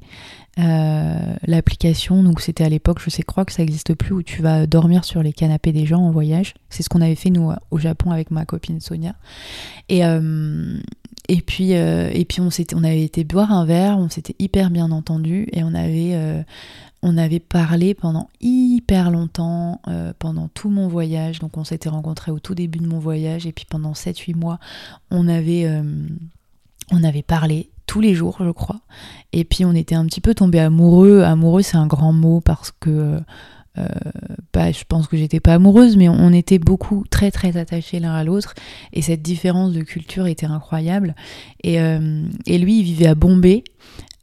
l'application. Donc c'était à l'époque, je sais crois que ça n'existe plus, où tu vas dormir sur les canapés des gens en voyage. C'est ce qu'on avait fait nous au Japon avec ma copine Sonia. Et, et puis, et puis on, on avait été boire un verre, on s'était hyper bien entendu et on avait on avait parlé pendant hyper longtemps, euh, pendant tout mon voyage. Donc on s'était rencontrés au tout début de mon voyage et puis pendant 7-8 mois, on avait, euh, on avait parlé tous les jours, je crois. Et puis on était un petit peu tombé amoureux. Amoureux, c'est un grand mot parce que... Euh, bah, je pense que j'étais pas amoureuse, mais on était beaucoup très très attachés l'un à l'autre. Et cette différence de culture était incroyable. Et, et lui, il vivait à Bombay,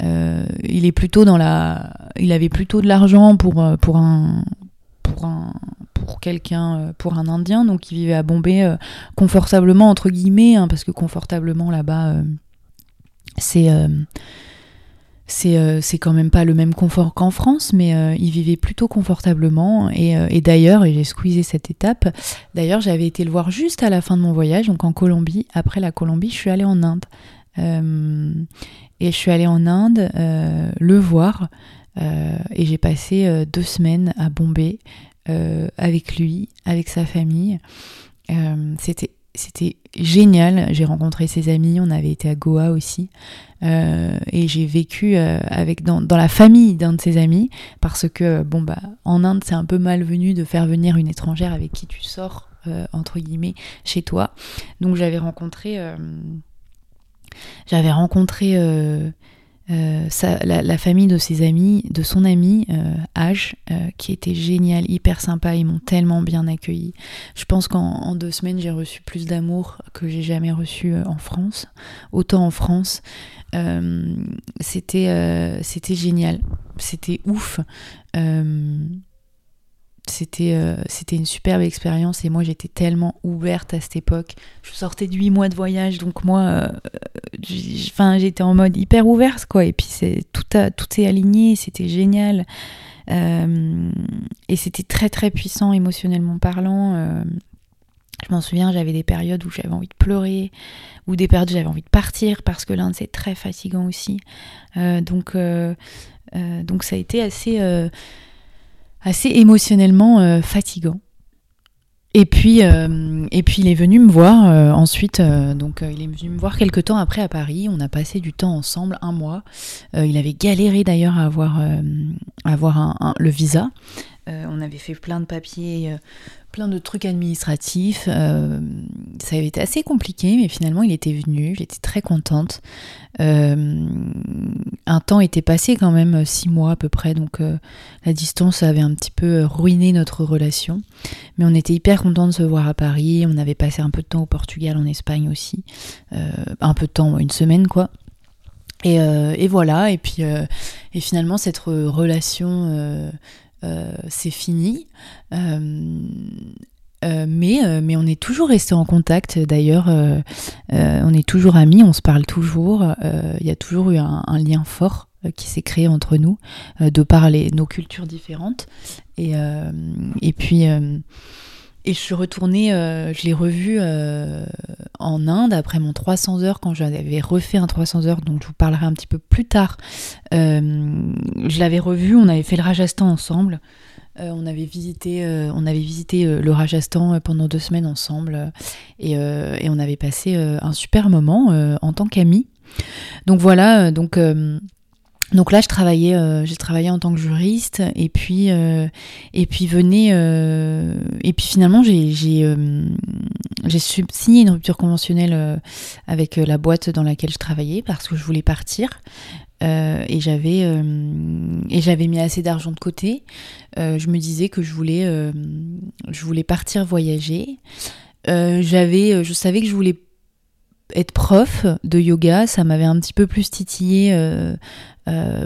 euh, il est plutôt dans la, il avait plutôt de l'argent pour euh, pour un pour un pour quelqu'un euh, pour un Indien. Donc il vivait à Bombay confortablement entre guillemets hein, parce que confortablement là-bas c'est c'est c'est quand même pas le même confort qu'en France, mais il vivait plutôt confortablement. Et, et d'ailleurs, j'ai squeezé cette étape, d'ailleurs j'avais été le voir juste à la fin de mon voyage, donc en Colombie. Après la Colombie, je suis allée en Inde. Et je suis allée en Inde euh, le voir euh, et j'ai passé euh, deux semaines à Bombay avec lui, avec sa famille. C'était c'était génial. J'ai rencontré ses amis, on avait été à Goa aussi. et j'ai vécu avec dans, dans, la famille d'un de ses amis parce que bon bah en Inde c'est un peu malvenu de faire venir une étrangère avec qui tu sors entre guillemets chez toi. Donc j'avais rencontré j'avais rencontré euh, euh, la, famille de ses amis, de son ami euh, euh, qui était génial, hyper sympa. Ils m'ont tellement bien accueilli. Je pense qu'en deux semaines, j'ai reçu plus d'amour que j'ai jamais reçu en France. Autant en France, c'était génial, c'était ouf c'était euh, c'était une superbe expérience et moi j'étais tellement ouverte à cette époque. Je sortais de 8 mois de voyage donc moi euh, j'étais en mode hyper ouverte quoi et puis c'est tout a, tout est aligné, c'était génial. Euh, et c'était très très puissant émotionnellement parlant. je m'en souviens, j'avais des périodes où j'avais envie de pleurer, ou des périodes où j'avais envie de partir parce que l'Inde c'est très fatigant aussi. donc, donc ça a été assez assez émotionnellement euh, fatigant. Et puis, euh, et puis il est venu me voir euh, ensuite, donc il est venu me voir quelques temps après à Paris. On a passé du temps ensemble, un mois. il avait galéré d'ailleurs à avoir, avoir le visa. On avait fait plein de papiers plein de trucs administratifs. Euh, ça avait été assez compliqué, mais finalement il était venu, j'étais très contente. Euh, un temps était passé quand même, six mois à peu près, donc euh, la distance avait un petit peu ruiné notre relation. Mais on était hyper contents de se voir à Paris, on avait passé un peu de temps au Portugal, en Espagne aussi. un peu de temps, une semaine quoi. Et, et voilà, et puis et finalement cette relation euh, c'est fini. Euh, euh, mais, mais on est toujours resté en contact d'ailleurs, on est toujours amis, on se parle toujours, il y a toujours eu un, lien fort qui s'est créé entre nous, de par nos cultures différentes. Et, et puis, et je suis retournée, euh, je l'ai revu euh, en Inde après mon 300 heures quand j'avais refait un 300 heures, donc je vous parlerai un petit peu plus tard. Euh, je l'avais revu, on avait fait le Rajasthan ensemble. on avait visité, on avait visité le Rajasthan pendant deux semaines ensemble et, et on avait passé un super moment en tant qu'amis. Donc voilà, donc donc là, je travaillais, euh, j'ai travaillé en tant que juriste, et puis euh, et puis venait euh, et puis finalement j'ai signé une rupture conventionnelle avec la boîte dans laquelle je travaillais parce que je voulais partir et j'avais et j'avais mis assez d'argent de côté. je me disais que je voulais je voulais partir voyager. j'avais je savais que je voulais être prof de yoga, ça m'avait un petit peu plus titillé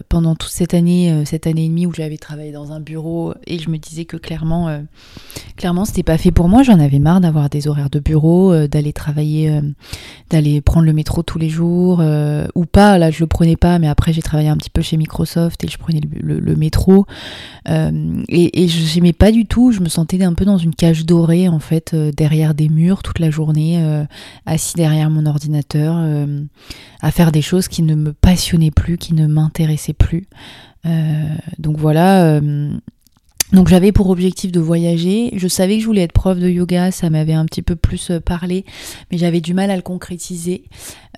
pendant toute cette année, euh, cette année et demie où j'avais travaillé dans un bureau et je me disais que clairement, euh, clairement, c'était pas fait pour moi. J'en avais marre d'avoir des horaires de bureau, d'aller travailler, d'aller prendre le métro tous les jours ou pas. Là, je le prenais pas, mais après j'ai travaillé un petit peu chez Microsoft et je prenais le, métro et, je n'aimais pas du tout. Je me sentais un peu dans une cage dorée en fait, derrière des murs toute la journée, assis derrière mon ordinateur, à faire des choses qui ne me passionnaient plus, qui ne m'intéressaient m'intéressait plus. Euh, donc voilà. Euh, donc j'avais pour objectif de voyager. Je savais que je voulais être prof de yoga, ça m'avait un petit peu plus euh, parlé, mais j'avais du mal à le concrétiser.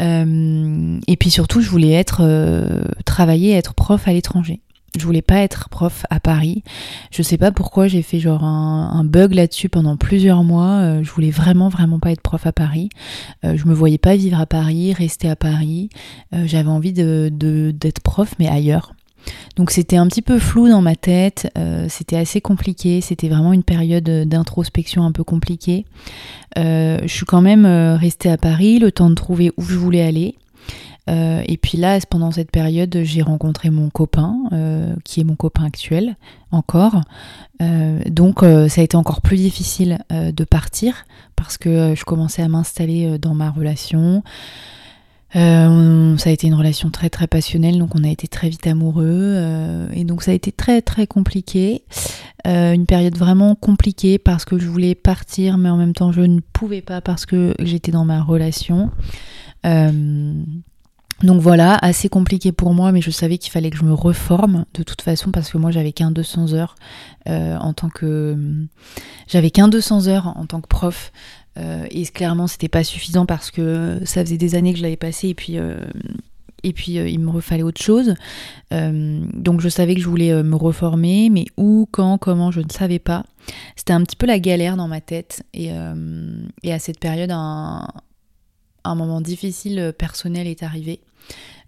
et puis surtout, je voulais être travailler, être prof à l'étranger. Je voulais pas être prof à Paris. Je sais pas pourquoi j'ai fait genre un, bug là-dessus pendant plusieurs mois. Euh, je voulais vraiment vraiment pas être prof à Paris. Euh, je me voyais pas vivre à Paris, rester à Paris. Euh, j'avais envie de, d'être prof mais ailleurs. Donc c'était un petit peu flou dans ma tête, c'était assez compliqué, c'était vraiment une période d'introspection un peu compliquée. je suis quand même restée à Paris, le temps de trouver où je voulais aller. Euh, et puis là, pendant cette période, j'ai rencontré mon copain, euh, qui est mon copain actuel, encore. Euh, donc ça a été encore plus difficile de partir parce que je commençais à m'installer dans ma relation. ça a été une relation très très passionnelle, donc on a été très vite amoureux et donc ça a été très très compliqué, une période vraiment compliquée parce que je voulais partir mais en même temps je ne pouvais pas parce que j'étais dans ma relation. Donc voilà, assez compliqué pour moi, mais je savais qu'il fallait que je me reforme de toute façon parce que moi j'avais qu'un 200 heures euh, en tant que j'avais qu'un 200 heures en tant que prof euh, et clairement c'était pas suffisant parce que ça faisait des années que je l'avais passé et puis euh, et puis il me refallait autre chose. donc je savais que je voulais me reformer, mais où, quand, comment, je ne savais pas. C'était un petit peu la galère dans ma tête et, et à cette période un, un moment difficile personnel est arrivé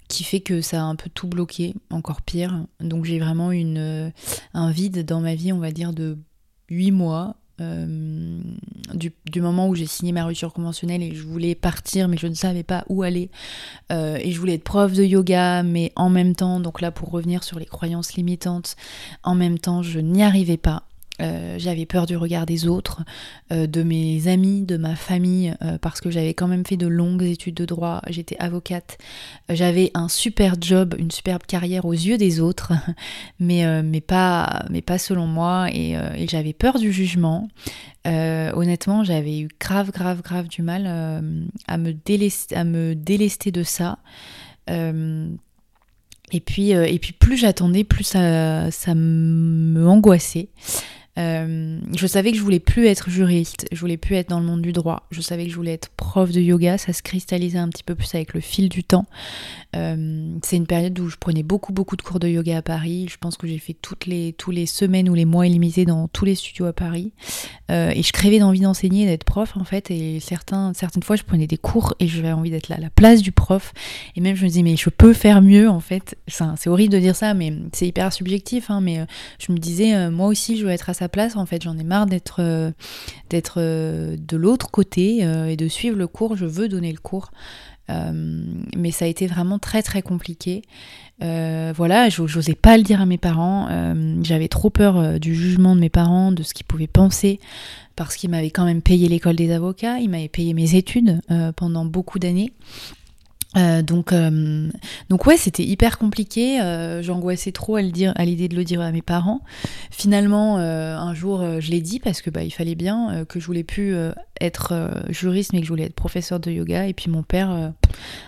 qui fait que ça a un peu tout bloqué, encore pire. Donc j'ai vraiment une, euh, un vide dans ma vie, on va dire, de 8 mois. Euh, du, moment où j'ai signé ma rupture conventionnelle et je voulais partir mais je ne savais pas où aller euh, et je voulais être prof de yoga mais en même temps donc là pour revenir sur les croyances limitantes en même temps je n'y arrivais pas euh, j'avais peur du regard des autres, euh, de mes amis, de ma famille, euh, parce que j'avais quand même fait de longues études de droit, j'étais avocate, j'avais un super job, une superbe carrière aux yeux des autres, mais, mais, pas, mais pas selon moi, et, j'avais peur du jugement. honnêtement, j'avais eu grave, grave, grave du mal à, me délester, à me délester de ça. et puis, et puis plus j'attendais, plus ça, ça me angoissait. Euh, je savais que je voulais plus être juriste, je voulais plus être dans le monde du droit, je savais que je voulais être prof de yoga, ça se cristallisait un petit peu plus avec le fil du temps. Euh, c'est une période où je prenais beaucoup beaucoup de cours de yoga à Paris, je pense que j'ai fait toutes les, tous les semaines ou les mois illimités dans tous les studios à Paris, euh, et je crevais d'envie d'enseigner, d'être prof en fait, et certains, certaines fois je prenais des cours et j'avais envie d'être là à la place du prof, et même je me disais mais je peux faire mieux en fait, c'est horrible de dire ça, mais c'est hyper subjectif, hein, mais je me disais moi aussi je veux être à sa place en fait. J'en ai marre d'être euh, d'être euh, de l'autre côté euh, et de suivre le cours. Je veux donner le cours. mais ça a été vraiment très très compliqué. voilà, j'osais pas le dire à mes parents. J'avais trop peur du jugement de mes parents, de ce qu'ils pouvaient penser, parce qu'ils m'avaient quand même payé l'école des avocats, ils m'avaient payé mes études pendant beaucoup d'années. Euh, donc, euh, donc ouais, c'était hyper compliqué. Euh, j'angoissais trop à l'idée de le dire à mes parents. Finalement, un jour, je l'ai dit parce que bah, il fallait bien que je voulais plus être juriste, mais que je voulais être professeur de yoga. Et puis mon père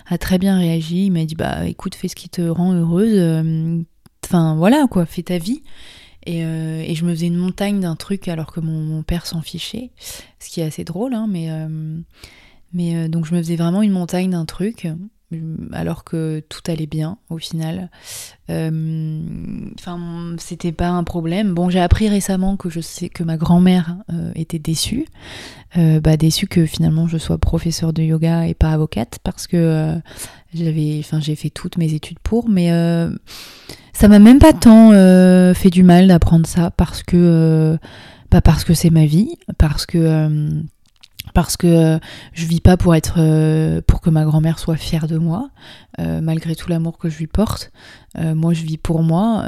a très bien réagi. Il m'a dit bah écoute, fais ce qui te rend heureuse. Enfin voilà quoi, fais ta vie. Et, et je me faisais une montagne d'un truc alors que mon, mon père s'en fichait, ce qui est assez drôle, hein, mais mais donc je me faisais vraiment une montagne d'un truc alors que tout allait bien au final. Euh, enfin, c'était pas un problème. Bon, j'ai appris récemment que je sais que ma grand-mère euh, était déçue, euh, bah, déçue que finalement je sois professeure de yoga et pas avocate parce que j'avais, j'ai fait toutes mes études pour, mais ça m'a même pas tant fait du mal d'apprendre ça parce que, pas parce que c'est ma vie, parce que parce que euh, je vis pas pour être euh, pour que ma grand-mère soit fière de moi euh, malgré tout l'amour que je lui porte. Moi je vis pour moi.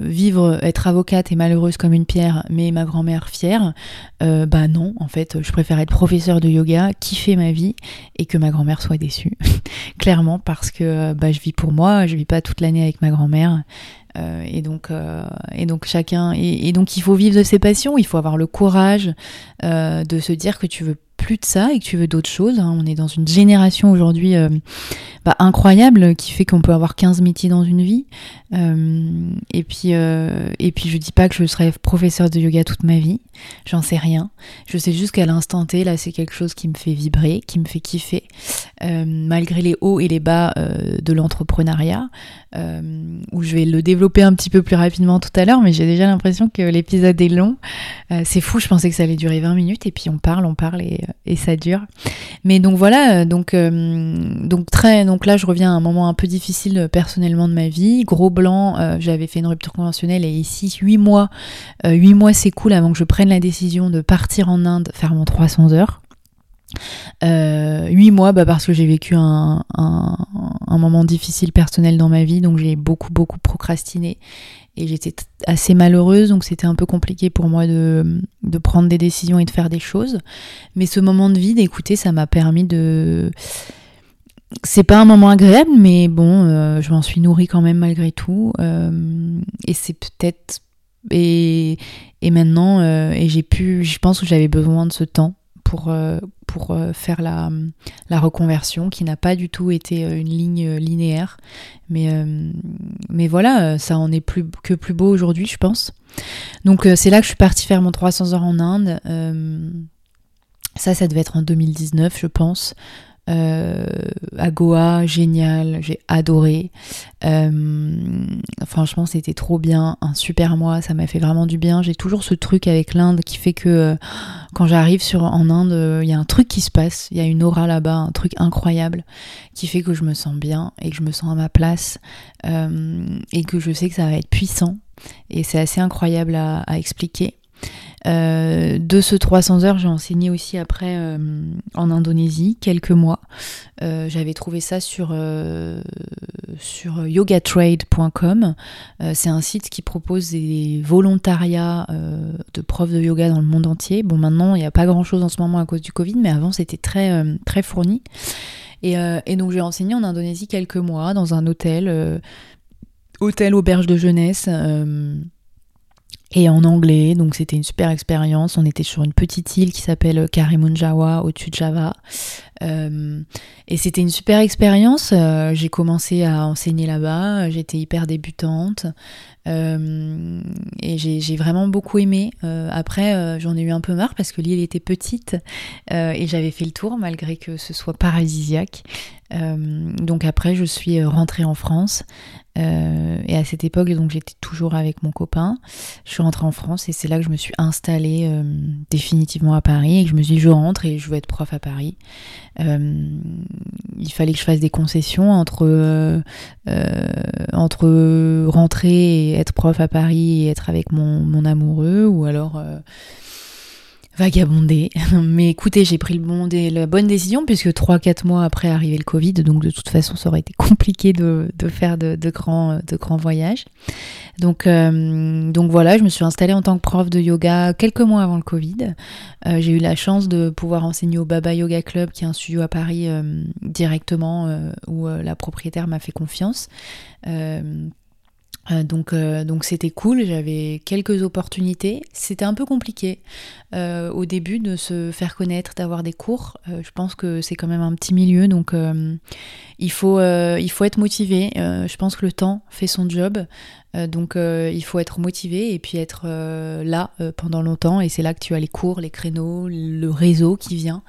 Vivre être avocate et malheureuse comme une pierre mais ma grand-mère fière bah non en fait je préfère être professeur de yoga kiffer ma vie et que ma grand-mère soit déçue. Clairement parce que bah je vis pour moi je vis pas toute l'année avec ma grand-mère et donc et donc chacun et, donc il faut vivre de ses passions il faut avoir le courage de se dire que tu veux plus de ça et que tu veux d'autres choses. Hein. On est dans une génération aujourd'hui euh, bah, incroyable qui fait qu'on peut avoir 15 métiers dans une vie. Euh, et, puis, euh, et puis je dis pas que je serai professeur de yoga toute ma vie, j'en sais rien. Je sais juste qu'à l'instant T, là, c'est quelque chose qui me fait vibrer, qui me fait kiffer, malgré les hauts et les bas de l'entrepreneuriat, où je vais le développer un petit peu plus rapidement tout à l'heure, mais j'ai déjà l'impression que l'épisode est long. c'est fou, je pensais que ça allait durer 20 minutes, et puis on parle, on parle, et, et ça dure. Mais donc voilà, donc, donc très donc là je reviens à un moment un peu difficile euh, personnellement de ma vie. Gros blanc, euh, j'avais fait une rupture conventionnelle et ici 8 mois, 8 euh, mois cool avant que je prenne la décision de partir en Inde faire mon 300 heures. Euh, 8 mois bah parce que j'ai vécu un, un, moment difficile personnel dans ma vie, donc j'ai beaucoup beaucoup procrastiné et j'étais assez malheureuse, donc c'était un peu compliqué pour moi de, de, prendre des décisions et de faire des choses. Mais ce moment de vide, écoutez, ça m'a permis de c'est pas un moment agréable, mais bon, euh, je m'en suis nourrie quand même malgré tout. Euh, et c'est peut-être. Et, et maintenant, euh, et j'ai pu. Je pense que j'avais besoin de ce temps pour, pour faire la, la reconversion, qui n'a pas du tout été une ligne linéaire. Mais, mais voilà, ça en est plus, que plus beau aujourd'hui, je pense. Donc c'est là que je suis partie faire mon 300 heures en Inde. ça, ça devait être en 2019, je pense. Euh, à Goa, génial, j'ai adoré. Euh, franchement, c'était trop bien, un super mois, ça m'a fait vraiment du bien. J'ai toujours ce truc avec l'Inde qui fait que euh, quand j'arrive en Inde, il y a un truc qui se passe, il y a une aura là-bas, un truc incroyable qui fait que je me sens bien et que je me sens à ma place et que je sais que ça va être puissant. Et c'est assez incroyable à expliquer. Euh, de ce 300 heures, j'ai enseigné aussi après euh, en Indonésie, quelques mois. Euh, j'avais trouvé ça sur, yogatrade.com. c'est un site qui propose des volontariats de profs de yoga dans le monde entier. Bon, maintenant, il n'y a pas grand-chose en ce moment à cause du Covid, mais avant, c'était très, très fourni. Et donc, j'ai enseigné en Indonésie quelques mois dans un hôtel, hôtel auberge de jeunesse et en anglais, donc c'était une super expérience. On était sur une petite île qui s'appelle Karimunjawa au-dessus de Java. Euh, et c'était une super expérience. Euh, j'ai commencé à enseigner là-bas, j'étais hyper débutante. Euh, et j'ai vraiment beaucoup aimé. après, j'en ai eu un peu marre parce que l'île était petite et j'avais fait le tour malgré que ce soit paradisiaque. donc après, je suis rentrée en France et à cette époque, donc j'étais toujours avec mon copain. Je suis rentrée en France et c'est là que je me suis installée définitivement à Paris et je me suis dit je rentre et je veux être prof à Paris. Euh, il fallait que je fasse des concessions entre entre rentrer et être prof à Paris et être avec mon, mon amoureux ou alors vagabonder. Mais écoutez, j'ai pris le bon la bonne décision puisque 3-4 mois après arriver le Covid, donc de toute façon ça aurait été compliqué de, faire de, grands, de grands voyages. Donc, euh, donc voilà, je me suis installée en tant que prof de yoga quelques mois avant le Covid. Euh, j'ai eu la chance de pouvoir enseigner au Baba Yoga Club, qui est un studio à Paris euh, directement, où la propriétaire m'a fait confiance. Euh, donc euh, donc c'était cool, j'avais quelques opportunités. C'était un peu compliqué euh, au début de se faire connaître, d'avoir des cours. je pense que c'est quand même un petit milieu, donc il faut il faut être motivé. je pense que le temps fait son job. Euh, donc euh, il faut être motivé et puis être euh, là pendant longtemps et c'est là que tu as les cours, les créneaux, le réseau qui vient.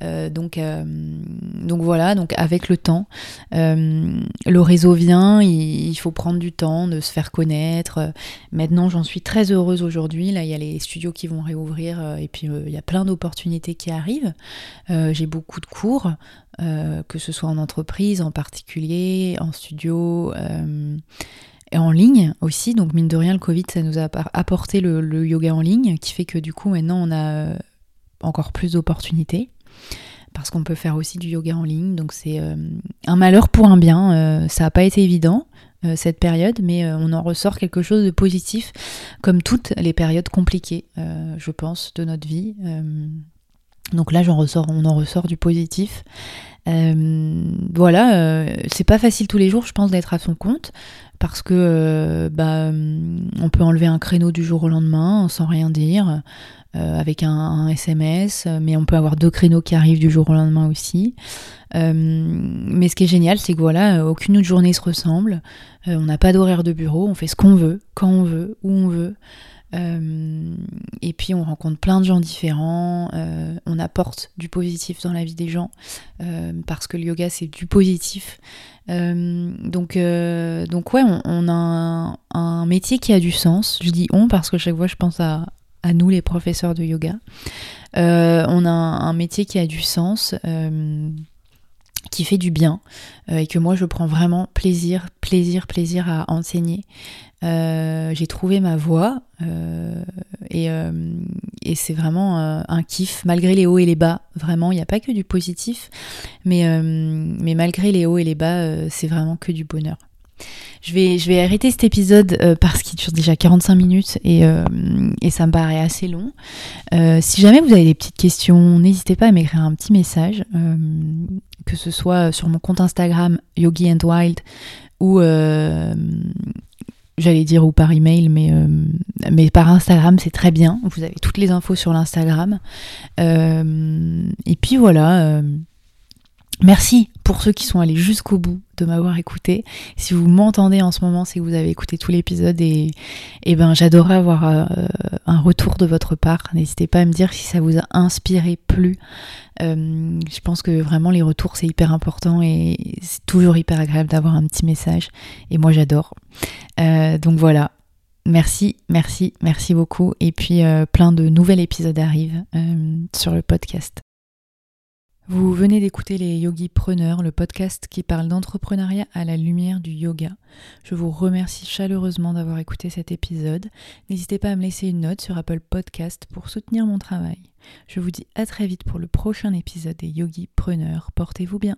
Donc, donc voilà, donc avec le temps, le réseau vient, il, faut prendre du temps de se faire connaître. Maintenant j'en suis très heureuse aujourd'hui, là il y a les studios qui vont réouvrir et puis il y a plein d'opportunités qui arrivent. J'ai beaucoup de cours, que ce soit en entreprise en particulier, en studio et en ligne aussi. Donc mine de rien, le Covid, ça nous a apporté le, yoga en ligne, qui fait que du coup maintenant on a euh, encore plus d'opportunités. Parce qu'on peut faire aussi du yoga en ligne. Donc c'est euh, un malheur pour un bien. Euh, ça n'a pas été évident cette période, mais on en ressort quelque chose de positif, comme toutes les périodes compliquées, je pense, de notre vie. donc là, on en ressort du positif. voilà, c'est pas facile tous les jours, je pense, d'être à son compte parce que euh, bah, on peut enlever un créneau du jour au lendemain sans rien dire euh, avec un, SMS, mais on peut avoir deux créneaux qui arrivent du jour au lendemain aussi. Euh, mais ce qui est génial, c'est que voilà, aucune autre journée se ressemble. on n'a pas d'horaire de bureau, on fait ce qu'on veut, quand on veut, où on veut. Euh, et puis on rencontre plein de gens différents, euh, on apporte du positif dans la vie des gens, euh, parce que le yoga c'est du positif. donc, donc ouais, on, a un, métier qui a du sens. Je dis on parce que chaque fois je pense à, à nous les professeurs de yoga. on a un, métier qui a du sens qui fait du bien et que moi je prends vraiment plaisir, plaisir, plaisir à enseigner. Euh, j'ai trouvé ma voie euh, et, euh, et c'est vraiment un kiff malgré les hauts et les bas. Vraiment, il n'y a pas que du positif, mais, mais malgré les hauts et les bas, c'est vraiment que du bonheur. Je vais, je vais arrêter cet épisode parce qu'il dure déjà 45 minutes et, et, ça me paraît assez long. si jamais vous avez des petites questions, n'hésitez pas à m'écrire un petit message, que ce soit sur mon compte Instagram Yogi and Wild ou j'allais dire ou par email, mais, euh, mais par Instagram c'est très bien. Vous avez toutes les infos sur l'Instagram. Euh, et puis voilà. Euh, merci pour ceux qui sont allés jusqu'au bout de m'avoir écouté. Si vous m'entendez en ce moment, c'est que vous avez écouté tout l'épisode et, et ben j'adorerais avoir un retour de votre part. N'hésitez pas à me dire si ça vous a inspiré, plus. je pense que vraiment les retours c'est hyper important et c'est toujours hyper agréable d'avoir un petit message. Et moi j'adore. Euh, donc voilà, merci, merci, merci beaucoup. Et puis euh, plein de nouveaux épisodes arrivent euh, sur le podcast. Vous venez d'écouter les Yogi Preneurs, le podcast qui parle d'entrepreneuriat à la lumière du yoga. Je vous remercie chaleureusement d'avoir écouté cet épisode. N'hésitez pas à me laisser une note sur Apple Podcast pour soutenir mon travail. Je vous dis à très vite pour le prochain épisode des Yogi Preneurs. Portez-vous bien.